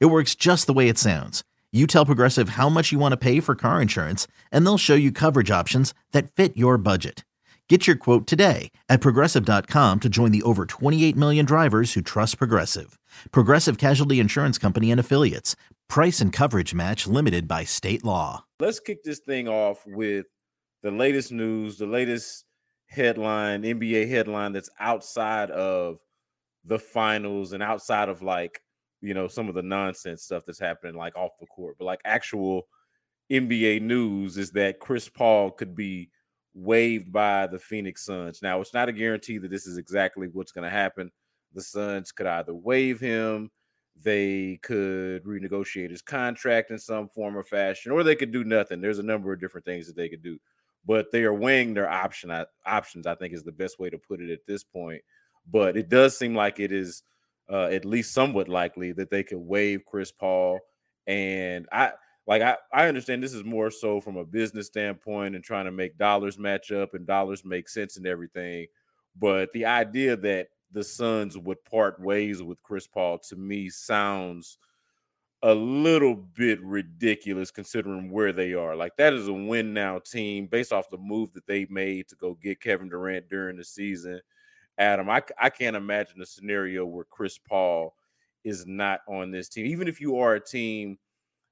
It works just the way it sounds. You tell Progressive how much you want to pay for car insurance, and they'll show you coverage options that fit your budget. Get your quote today at progressive.com to join the over 28 million drivers who trust Progressive. Progressive Casualty Insurance Company and Affiliates. Price and coverage match limited by state law. Let's kick this thing off with the latest news, the latest headline, NBA headline that's outside of the finals and outside of like you know some of the nonsense stuff that's happening like off the court but like actual nba news is that chris paul could be waived by the phoenix suns. Now it's not a guarantee that this is exactly what's going to happen. The suns could either waive him they could renegotiate his contract in some form or fashion or they could do nothing. There's a number of different things that they could do but they are weighing their option options i think is the best way to put it at this point. But it does seem like it is uh, at least somewhat likely that they could waive Chris Paul. And I like I, I understand this is more so from a business standpoint and trying to make dollars match up and dollars make sense and everything. But the idea that the Suns would part ways with Chris Paul to me sounds a little bit ridiculous considering where they are. Like that is a win now team based off the move that they made to go get Kevin Durant during the season Adam, I, I can't imagine a scenario where Chris Paul is not on this team. Even if you are a team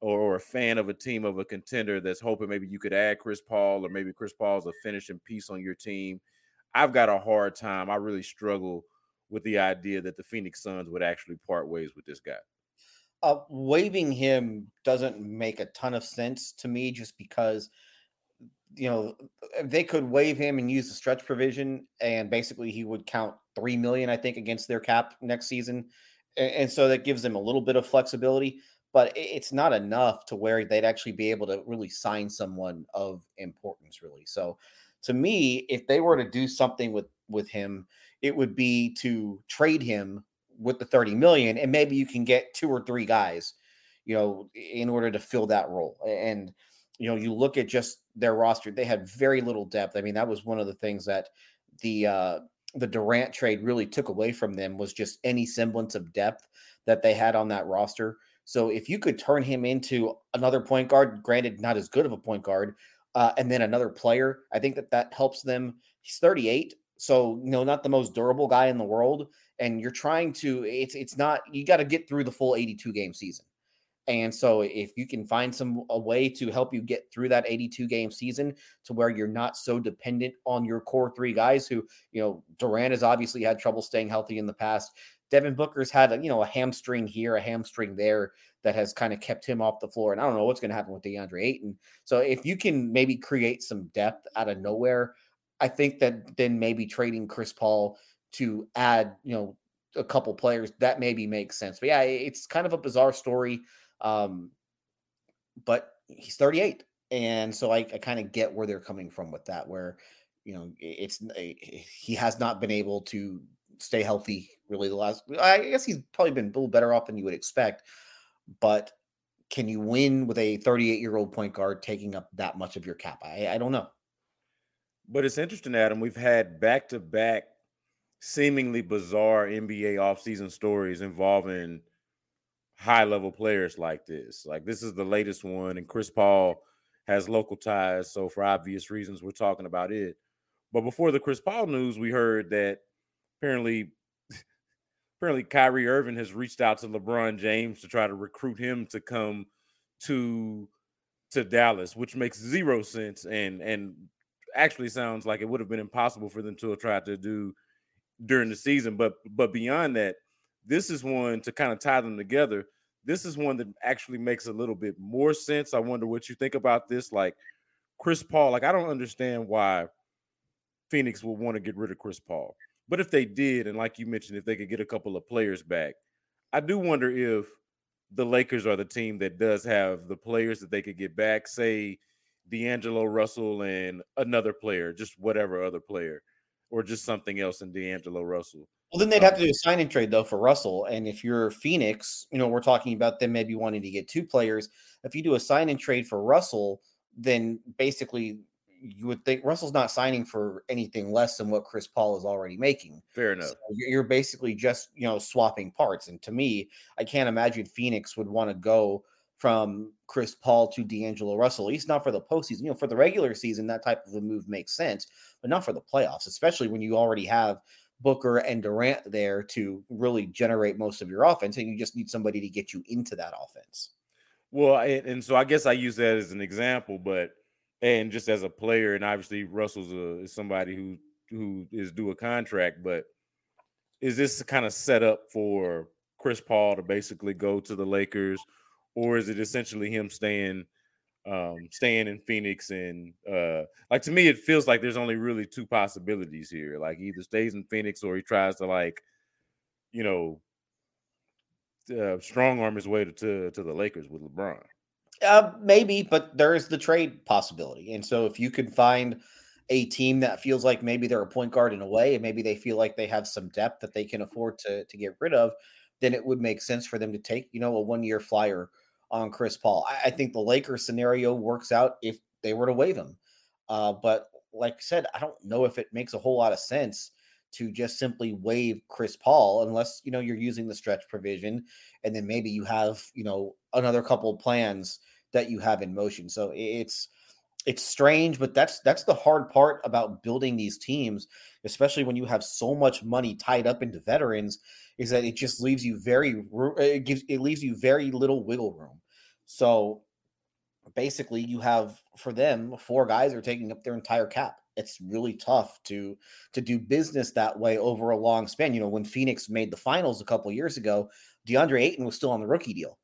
or, or, a fan of a team of a contender that's hoping maybe you could add Chris Paul or maybe Chris Paul's a finishing piece on your team, I've got a hard time. I really struggle with the idea that the Phoenix Suns would actually part ways with this guy. Uh, waiving him doesn't make a ton of sense to me just because – you know, uh, they could waive him and use the stretch provision, and basically he would count three million, I think, against their cap next season, and, and so that gives them a little bit of flexibility. But it's not enough to where they'd actually be able to really sign someone of importance, really. So, to me, if they were to do something with with him, it would be to trade him with the 30 million and maybe you can get two or three guys you know in order to fill that role and you know, you look at just their roster, they had very little depth. I mean, that was one of the things that the uh the Durant trade really took away from them was just any semblance of depth that they had on that roster. So if you could turn him into another point guard, granted not as good of a point guard, uh, and then another player, I think that that helps them. He's 38, so you know not the most durable guy in the world, and you're trying to. It's it's not. You got to get through the full 82 game season. And so if you can find some a way to help you get through that 82 game season to where you're not so dependent on your core three guys who, you know, Durant has obviously had trouble staying healthy in the past. Devin Booker's had a, you know, a hamstring here, a hamstring there that has kind of kept him off the floor. And I don't know what's going to happen with DeAndre Ayton. So if you can maybe create some depth out of nowhere, I think that then maybe trading Chris Paul to add, you know, a couple players that maybe makes sense. But yeah, it's kind of a bizarre story. Um, but he's 38. And so I, I kind of get where they're coming from with that, where, you know, it's eh, he has not been able to stay healthy really the last. I guess he's probably been a little better off than you would expect. But can you win with a 38 year old point guard taking up that much of your cap? I, I don't know. But it's interesting, Adam. We've had back to back seemingly bizarre NBA offseason stories involving high level players like this. Like this is the latest one, and Chris Paul has local ties, so for obvious reasons, we're talking about it. But before the Chris Paul news, we heard that apparently, apparently Kyrie Irving has reached out to LeBron James to try to recruit him to come to to Dallas, which makes zero sense and and actually sounds like it would have been impossible for them to have tried to do during the season. But but beyond that, this is one to kind of tie them together. This is one that actually makes a little bit more sense. I wonder what you think about this. Like Chris Paul, like I don't understand why Phoenix would want to get rid of Chris Paul. But if they did, and like you mentioned, if they could get a couple of players back, I do wonder if the Lakers are the team that does have the players that they could get back, say D'Angelo Russell and another player, just whatever other player, or just something else in D'Angelo Russell. Well, then they'd have to do a sign and trade though for Russell. And if you're Phoenix, you know, we're talking about them maybe wanting to get two players. If you do a sign and trade for Russell, then basically you would think Russell's not signing for anything less than what Chris Paul is already making. Fair enough. So you're basically just, you know, swapping parts. And to me, I can't imagine Phoenix would want to go from Chris Paul to D'Angelo Russell, at least not for the postseason. You know, for the regular season, that type of a move makes sense, but not for the playoffs, especially when you already have Booker and Durant there to really generate most of your offense, and you just need somebody to get you into that offense. Well, and, and so I guess I use that as an example, but and just as a player, and obviously Russell's a, is somebody who who is due a contract, but is this kind of set up for Chris Paul to basically go to the Lakers, or is it essentially him staying um staying in Phoenix and uh like to me it feels like there's only really two possibilities here. Like either stays in Phoenix or he tries to like you know uh, strong arm his way to, to to the Lakers with LeBron. Uh, maybe, but there is the trade possibility. And so if you can find a team that feels like maybe they're a point guard in a way, and maybe they feel like they have some depth that they can afford to to get rid of, then it would make sense for them to take, you know, a one year flyer on Chris Paul. I, I, think the Lakers scenario works out if they were to waive him. Uh, but like I said, I don't know if it makes a whole lot of sense to just simply waive Chris Paul unless you know you're using the stretch provision, and then maybe you have you know another couple of plans that you have in motion. So it's it's strange, but that's that's the hard part about building these teams, especially when you have so much money tied up into veterans, is that it just leaves you very it gives it leaves you very little wiggle room. So basically, you have for them four guys are taking up their entire cap. It's really tough to to do business that way over a long span. You know, when Phoenix made the finals a couple years ago, DeAndre Ayton was still on the rookie deal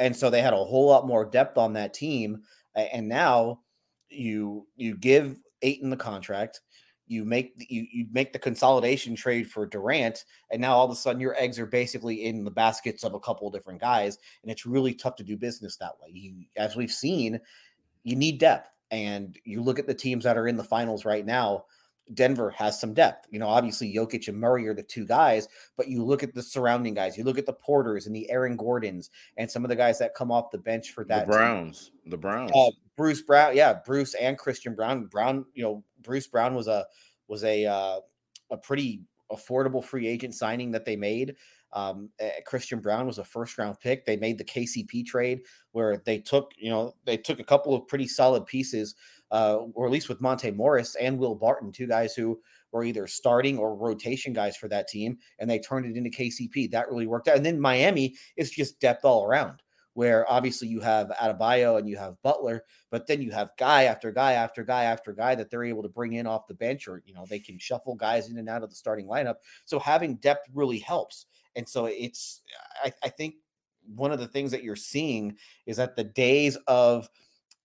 and so they had a whole lot more depth on that team. And now you you give Ayton the contract, you make you you make the consolidation trade for Durant, and now all of a sudden your eggs are basically in the baskets of a couple of different guys, and it's really tough to do business that way. You, as we've seen, you need depth, and you look at the teams that are in the finals right now. Denver has some depth. You know, obviously Jokic and Murray are the two guys, but you look at the surrounding guys. You look at the Porters and the Aaron Gordons and some of the guys that come off the bench for that. The Browns, team. the Browns. Uh, Bruce Brown, yeah, Bruce and Christian Braun. Brown, you know, Bruce Brown was a was a uh, a pretty affordable free agent signing that they made. Um, uh, Christian Braun was a first round pick. They made the KCP trade where they took, you know, they took a couple of pretty solid pieces uh, or at least with Monte Morris and Will Barton, two guys who were either starting or rotation guys for that team, and they turned it into KCP. That really worked out. And then Miami is just depth all around, where obviously you have Adebayo and you have Butler, but then you have guy after guy after guy after guy that they're able to bring in off the bench, or you know they can shuffle guys in and out of the starting lineup. So having depth really helps. And so it's, I, I think one of the things that you're seeing is that the days of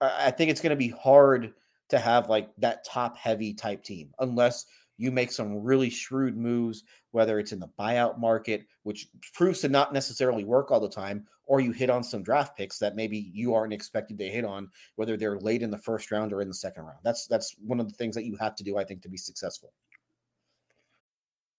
I think it's going to be hard to have like that top heavy type team unless you make some really shrewd moves, whether it's in the buyout market, which proves to not necessarily work all the time, or you hit on some draft picks that maybe you aren't expected to hit on, whether they're late in the first round or in the second round. That's that's one of the things that you have to do, I think, to be successful.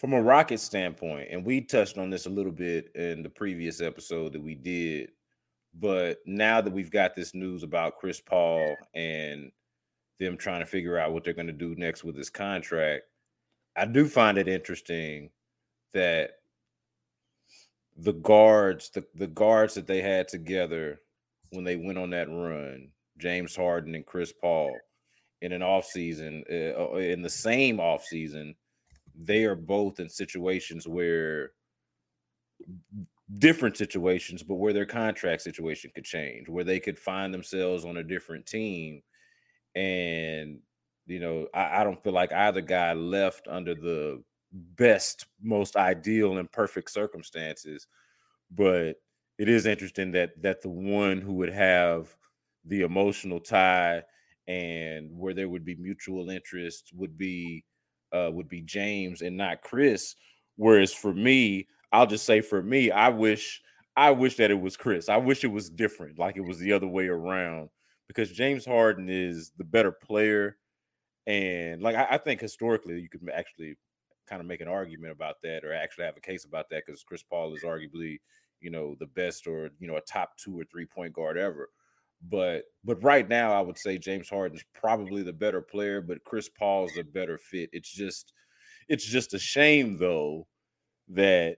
from a rocket standpoint, and we touched on this a little bit in the previous episode that we did, but now that we've got this news about Chris Paul and them trying to figure out what they're going to do next with his contract, I do find it interesting that the guards, the, the guards that they had together when they went on that run, James Harden and Chris Paul, in an offseason, uh, uh in the same offseason – they are both in situations where different situations, but where their contract situation could change, where they could find themselves on a different team. And, you know, I, I don't feel like either guy left under the best, most ideal and perfect circumstances. But it is interesting that that the one who would have the emotional tie and where there would be mutual interest would be uh would be James and not Chris. Whereas for me, I'll just say for me, I wish I wish that it was Chris. I wish it was different, like it was the other way around, because James Harden is the better player. And like I, I think historically, you could actually kind of make an argument about that, or actually have a case about that, because Chris Paul is arguably, you know, the best or you know a top two or three point guard ever. But but right now, I would say James Harden's probably the better player, but Chris Paul's a better fit. It's just it's just a shame though that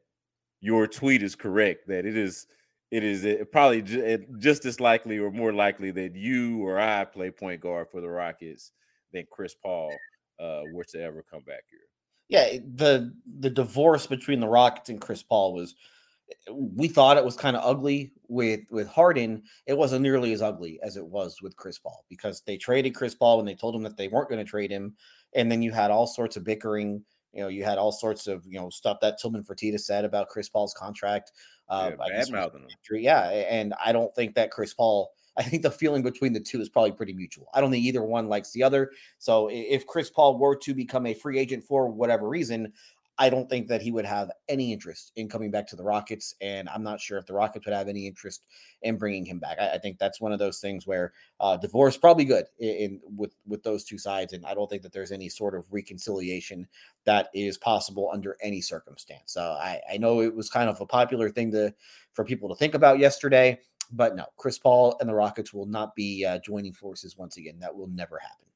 your tweet is correct that it is it is it probably just as likely or more likely that you or I play point guard for the Rockets than Chris Paul uh, were to ever come back here. Yeah, the the divorce between the Rockets and Chris Paul was we thought it was kind of ugly with with Harden. It wasn't nearly as ugly as it was with Chris Paul because they traded Chris Paul when they told him that they weren't going to trade him, and then you had all sorts of bickering. You know, you had all sorts of you know stuff that Tillman Fertitta said about Chris Paul's contract. Uh, yeah, yeah, and I don't think that Chris Paul. I think the feeling between the two is probably pretty mutual. I don't think either one likes the other. So if Chris Paul were to become a free agent for whatever reason, I don't think that he would have any interest in coming back to the Rockets, and I'm not sure if the Rockets would have any interest in bringing him back. I, I think that's one of those things where uh, divorce probably good in, in, with with those two sides, and I don't think that there's any sort of reconciliation that is possible under any circumstance. Uh, I, I know it was kind of a popular thing to for people to think about yesterday, but no, Chris Paul and the Rockets will not be uh, joining forces once again. That will never happen.